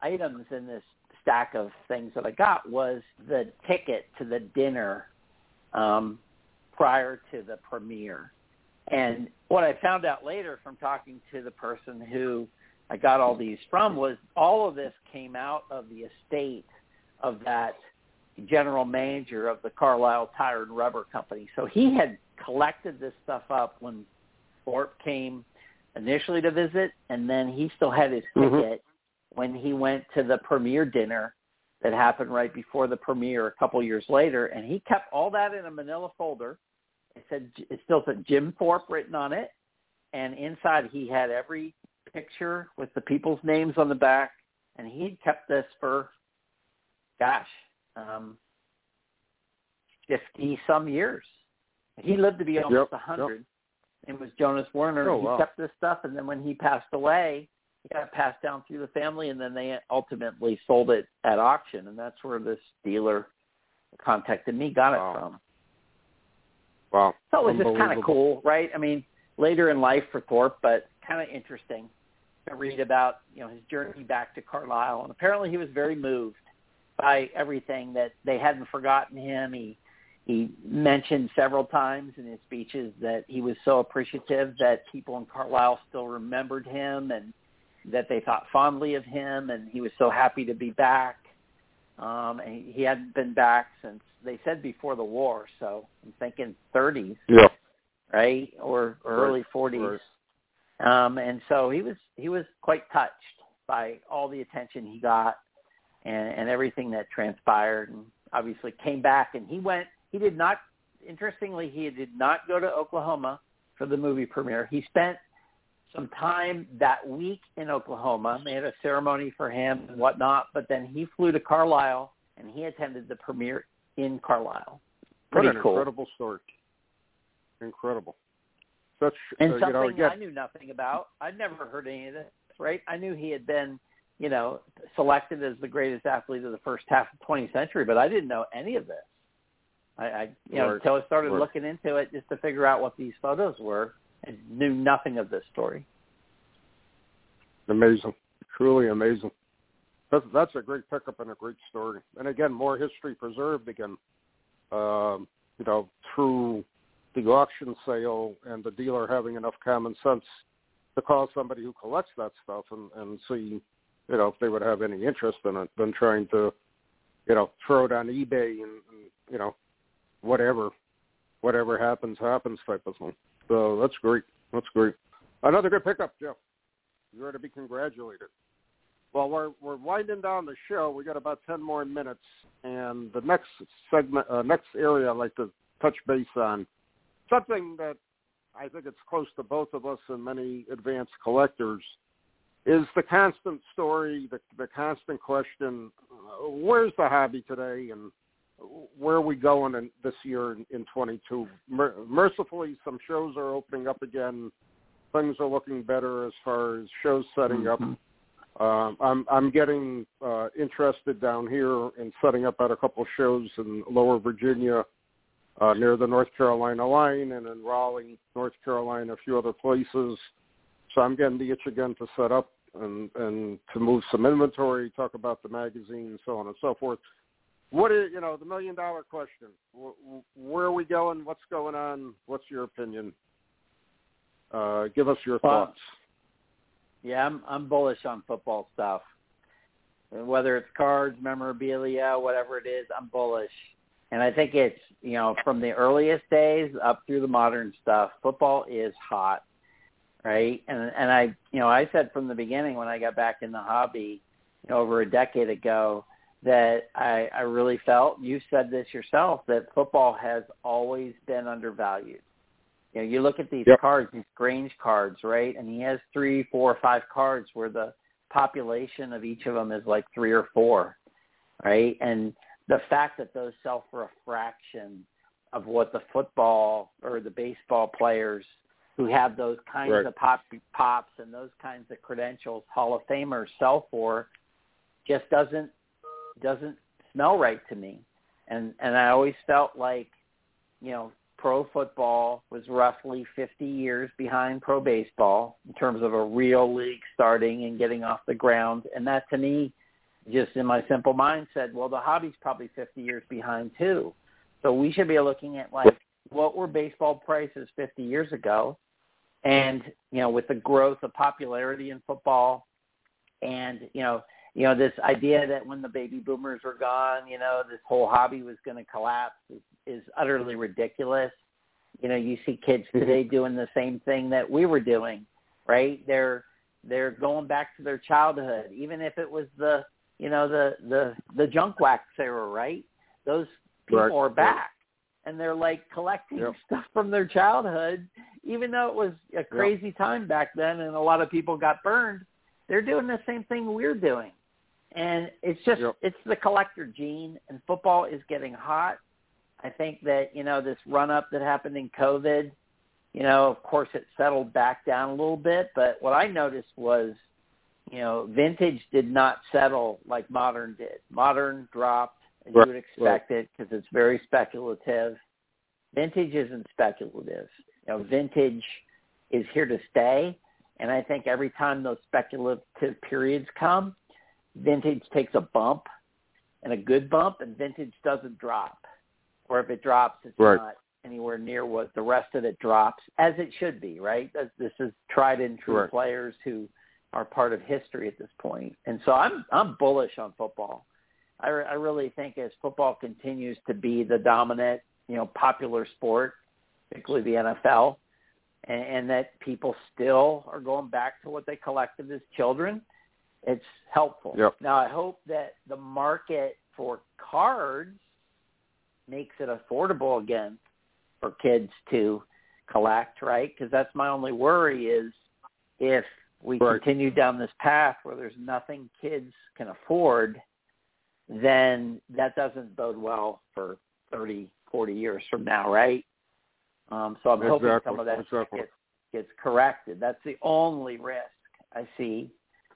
items in this stack of things that I got was the ticket to the dinner um, prior to the premiere. And what I found out later from talking to the person who I got all these from was all of this came out of the estate of that general manager of the Carlisle Tire and Rubber Company. So he had collected this stuff up when Thorpe came initially to visit, and then he still had his Mm-hmm. ticket when he went to the premiere dinner that happened right before the premiere a couple years later, and he kept all that in a manila folder. It said it still said Jim Thorpe written on it, and inside he had every picture with the people's names on the back, and he kept this for, gosh, um, fifty some years. He lived to be almost a Yep, hundred. It was Jonas Werner. Oh, he wow. kept this stuff, and then when he passed away, it got passed down through the family, and then they ultimately sold it at auction, and that's where this dealer contacted me, got it from. Wow. So it was just kind of cool, right? I mean, later in life for Thorpe, but kind of interesting to read about, you know, his journey back to Carlisle. And apparently he was very moved by everything that they hadn't forgotten him. He he mentioned several times in his speeches that he was so appreciative that people in Carlisle still remembered him and that they thought fondly of him and he was so happy to be back. Um and he hadn't been back since they said before the war, so I'm thinking 30s Yeah. right, or, or Right, early 40s. Um, and so he was he was quite touched by all the attention he got and, and everything that transpired, and obviously came back. And he went. He did not. Interestingly, he did not go to Oklahoma for the movie premiere. He spent some time that week in Oklahoma. They had a ceremony for him and whatnot, but then he flew to Carlisle and he attended the premiere in Carlisle. What Pretty an cool. incredible story. Incredible. Such And uh, you something know again. I knew nothing about. I'd never heard any of this, right? I knew he had been, you know, selected as the greatest athlete of the first half of the 20th century, but I didn't know any of this. I, I you know, until I started looking into it just to figure out what these photos were, and knew nothing of this story. Amazing, truly amazing. That's that's a great pickup and a great story. And again, more history preserved again. Um, you know, through the auction sale and the dealer having enough common sense to call somebody who collects that stuff and and see, you know, if they would have any interest in it than trying to, you know, throw it on eBay and, and you know, whatever, whatever happens happens type of thing. So that's great. That's great. Another good pickup, Jeff. You're to be congratulated. Well, we're we're winding down the show. We got about ten more minutes, and the next segment, uh, next area, I'd like to touch base on something that I think it's close to both of us and many advanced collectors is the constant story, the the constant question: uh, Where's the hobby today, and where are we going in, this year in, in 22? Mer- mercifully, some shows are opening up again. Things are looking better as far as shows setting up. Mhm. Um, I'm I'm getting uh, interested down here in setting up at a couple shows in Lower Virginia, uh, near the North Carolina line, and in Raleigh, North Carolina, a few other places. So I'm getting the itch again to set up and and to move some inventory, talk about the magazine, so on and so forth. What is you know the million dollar question? Where are we going? What's going on? What's your opinion? Uh, give us your Well, thoughts. Yeah, I'm I'm bullish on football stuff. And Whether it's cards, memorabilia, whatever it is, I'm bullish. And I think it's, you know, from the earliest days up through the modern stuff, football is hot. Right? And and I, you know, I said from the beginning when I got back in the hobby, you know, over a decade ago that I I really felt, you said this yourself, that football has always been undervalued. You know, you look at these Yep. cards, these Grange cards, right? And he has three, four, five cards where the population of each of them is like three or four, right? And the fact that those sell for a fraction of what the football or the baseball players who have those kinds right. of pop pops and those kinds of credentials Hall of Famers sell for just doesn't doesn't smell right to me. And and I always felt like, you know, pro football was roughly 50 years behind pro baseball in terms of a real league starting and getting off the ground. And that to me, just in my simple mind said, well, the hobby's probably 50 years behind too. So we should be looking at like what were baseball prices 50 years ago, and you know with the growth of popularity in football, and you know you know this idea that when the baby boomers were gone, you know this whole hobby was going to collapse is, is utterly ridiculous. You know you see kids today doing the same thing that we were doing, right? They're they're going back to their childhood, even if it was the you know the the the junk wax era, right? Those people Right. are back and they're like collecting Yep. stuff from their childhood even though it was a crazy time back then and a lot of people got burned they're doing the same thing we're doing and it's just Yep. it's the collector gene and football is getting hot i think that you know this run up that happened in covid you know of course it settled back down a little bit but what i noticed was you know vintage did not settle like modern did modern dropped as Right, you would expect it because it's very speculative. Vintage isn't speculative. You know, vintage is here to stay, and I think every time those speculative periods come, vintage takes a bump, and a good bump, and vintage doesn't drop. Or if it drops, it's Right. not anywhere near what the rest of it drops, as it should be, right? This is tried and true Correct. players who are part of history at this point, and so I'm I'm bullish on football. I, I really think as football continues to be the dominant, you know, popular sport, particularly the NFL, and, and that people still are going back to what they collected as children, it's helpful. Yep. Now I hope that the market for cards makes it affordable again for kids to collect, right? Because that's my only worry is if we Right. continue down this path where there's nothing kids can afford, then that doesn't bode well for 30, 40 years from now, right? Um, so I'm hoping Exactly, some of that gets, gets corrected. That's the only risk I see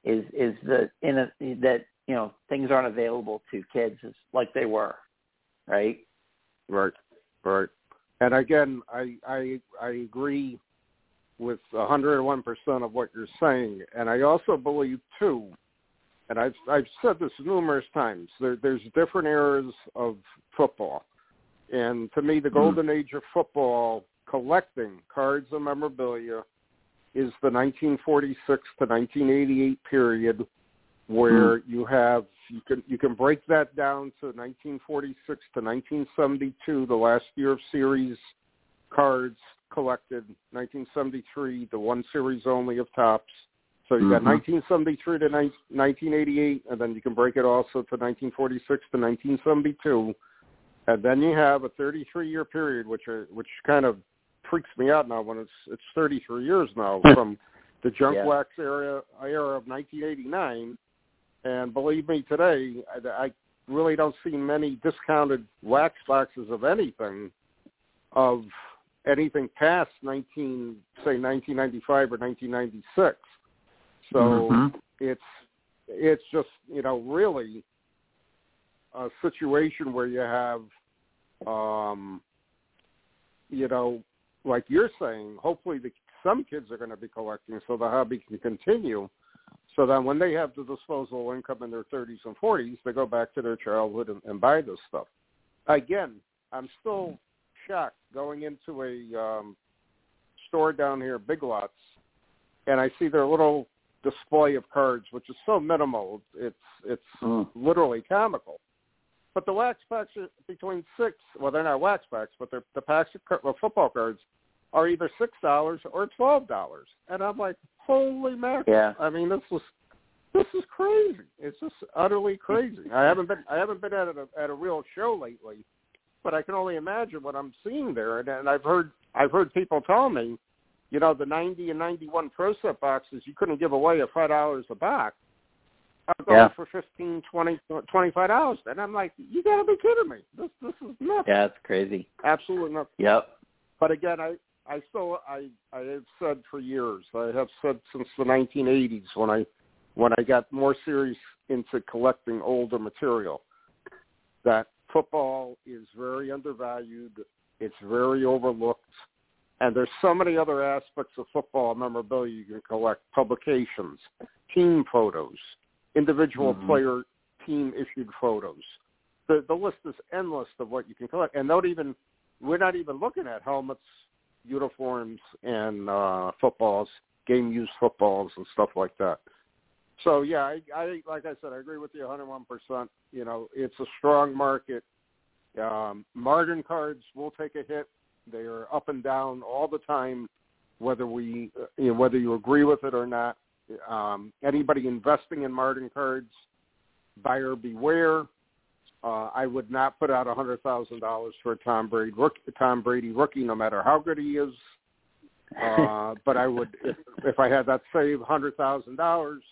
is is the in a, that you know things aren't available to kids as like they were, right? Right, right. And again, I I I agree with 101% of what you're saying, and I also believe too, and I've I've said this numerous times. There, there's different eras of football, and to me, the hmm. golden age of football, collecting cards and memorabilia, is the 1946 to 1988 period, where hmm. you have you can you can break that down to 1946 to 1972, the last year of series cards collected. 1973, the one series only of Topps. So you got Mhm. 1973 to 19, 1988, and then you can break it also to 1946 to 1972, and then you have a 33-year period, which are, which kind of freaks me out now when it's it's 33 years now from the junk Yeah. wax era era of 1989, and believe me, today I, I really don't see many discounted wax boxes of anything of anything past 19 say 1995 or 1996. So Mhm. it's it's just you know really a situation where you have um you know like you're saying hopefully the some kids are going to be collecting so the hobby can continue so then when they have the disposable income in their 30s and 40s they go back to their childhood and, and buy this stuff again i'm still shocked going into a um store down here big lots and i see their little display of cards, which is so minimal. It's it's Mm. literally comical. But the wax packs are between six. Well, they're not wax packs, but they're, the packs of well, football cards are either six dollars or twelve dollars. And I'm like, holy mackerel! Yeah. I mean, this was this is crazy. It's just utterly crazy. I haven't been I haven't been at a at a real show lately, but I can only imagine what I'm seeing there. And, and I've heard I've heard people tell me, you know, the 90 and 91 Pro Set boxes you couldn't give away at five dollars a box. are going Yeah. for fifteen, twenty, twenty-five dollars, and I'm like, you got to be kidding me! This this is nuts. Yeah, it's crazy. Absolutely nuts. Yep. But again, I I still I I have said for years. I have said since the 1980s when I when I got more serious into collecting older material that football is very undervalued. It's very overlooked. And there's so many other aspects of football memorabilia you can collect, publications, team photos, individual mm-hmm. player team issued photos. The the list is endless of what you can collect. And not even we're not even looking at helmets, uniforms and uh footballs, game used footballs and stuff like that. So yeah, I, I like I said, I agree with you 101. percent You know, it's a strong market. Um, margin cards will take a hit. They are up and down all the time, whether we, uh, you know, whether you agree with it or not. Um, anybody investing in margin cards, buyer beware. Uh, I would not put out a hundred thousand dollars for a Tom Brady rookie, Tom Brady rookie, no matter how good he is. Uh, but I would, if, if I had that same hundred thousand dollars,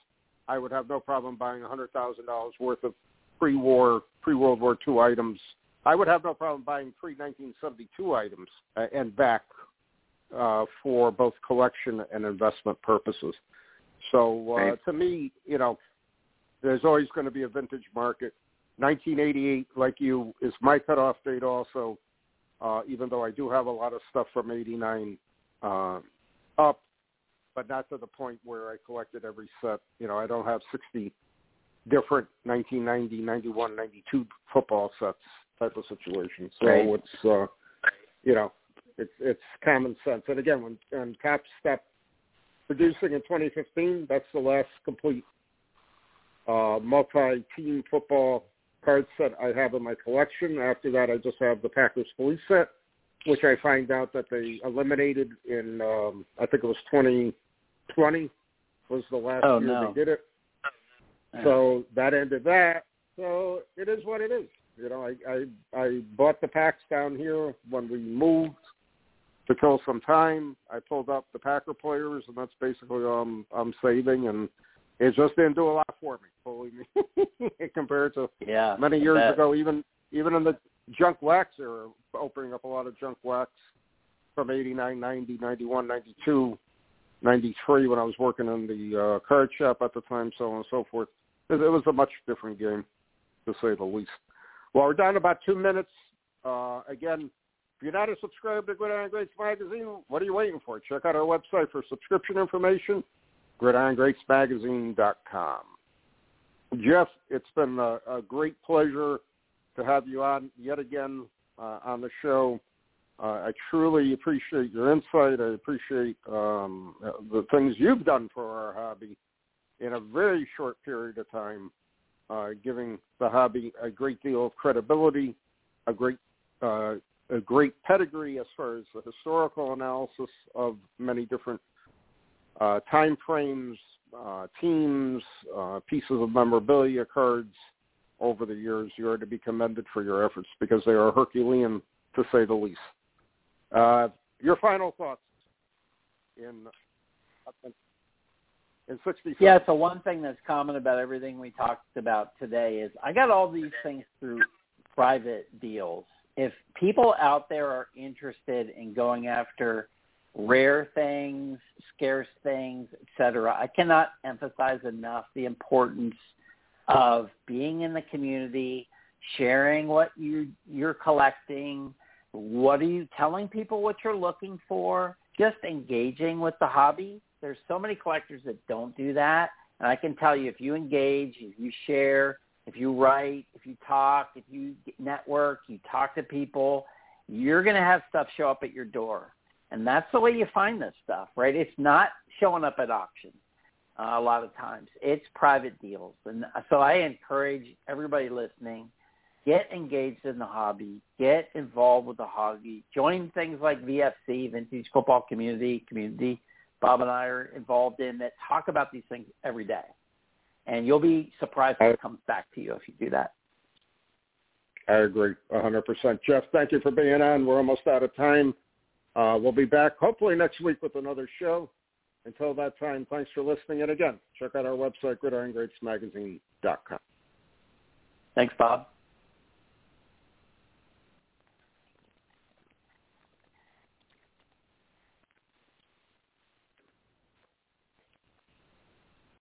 I would have no problem buying a hundred thousand dollars worth of pre-war, pre-World War II items. I would have no problem buying pre-1972 items uh, and back uh, for both collection and investment purposes. So uh, right. to me, you know, there's always going to be a vintage market. 1988, like you, is my cutoff date also. Uh, even though I do have a lot of stuff from '89 uh, up, but not to the point where I collected every set. You know, I don't have 60 different 1990, 91, 92 football sets type of situation. So right. it's, uh, you know, it's it's common sense. And again, when, when Cap stopped producing in 2015, that's the last complete uh, multi-team football card set I have in my collection. After that, I just have the Packers police set, which I find out that they eliminated in, um, I think it was 2020 was the last oh, year no. they did it. So that ended that. So it is what it is. You know, I I, I bought the packs down here when we moved to kill some time. I pulled up the Packer players, and that's basically all I'm, I'm saving. And it just didn't do a lot for me, believe me, compared to yeah, many years ago. Even even in the junk wax era, opening up a lot of junk wax from 89, 90, 91, 92, 93 when I was working in the uh, card shop at the time, so on and so forth. It, it was a much different game, to say the least. Well, we're down about two minutes. Uh, again, if you're not a subscriber to Gridiron Greats Magazine, what are you waiting for? Check out our website for subscription information, gridirongreatsmagazine.com. Jeff, it's been a, a great pleasure to have you on yet again uh, on the show. Uh, I truly appreciate your insight. I appreciate um, the things you've done for our hobby in a very short period of time, uh, giving the hobby a great deal of credibility, a great uh, a great pedigree as far as the historical analysis of many different uh, time frames, uh, teams, uh, pieces of memorabilia cards over the years. You are to be commended for your efforts because they are Herculean to say the least. Uh, your final thoughts in in 60 Yeah, so one thing that's common about everything we talked about today is I got all these things through private deals. If people out there are interested in going after rare things, scarce things, etc., I cannot emphasize enough the importance of being in the community, sharing what you you're collecting, what are you telling people what you're looking for, just engaging with the hobby there's so many collectors that don't do that. And I can tell you, if you engage, if you share, if you write, if you talk, if you network, you talk to people, you're going to have stuff show up at your door. And that's the way you find this stuff, right? It's not showing up at auction uh, a lot of times. It's private deals. And so I encourage everybody listening, get engaged in the hobby, get involved with the hobby, join things like VFC, Vintage Football Community, Community Bob and I are involved in that talk about these things every day. And you'll be surprised when it comes back to you if you do that. I agree 100%. Jeff, thank you for being on. We're almost out of time. Uh, we'll be back hopefully next week with another show. Until that time, thanks for listening. And again, check out our website, gridirongreatsmagazine.com. Thanks, Bob.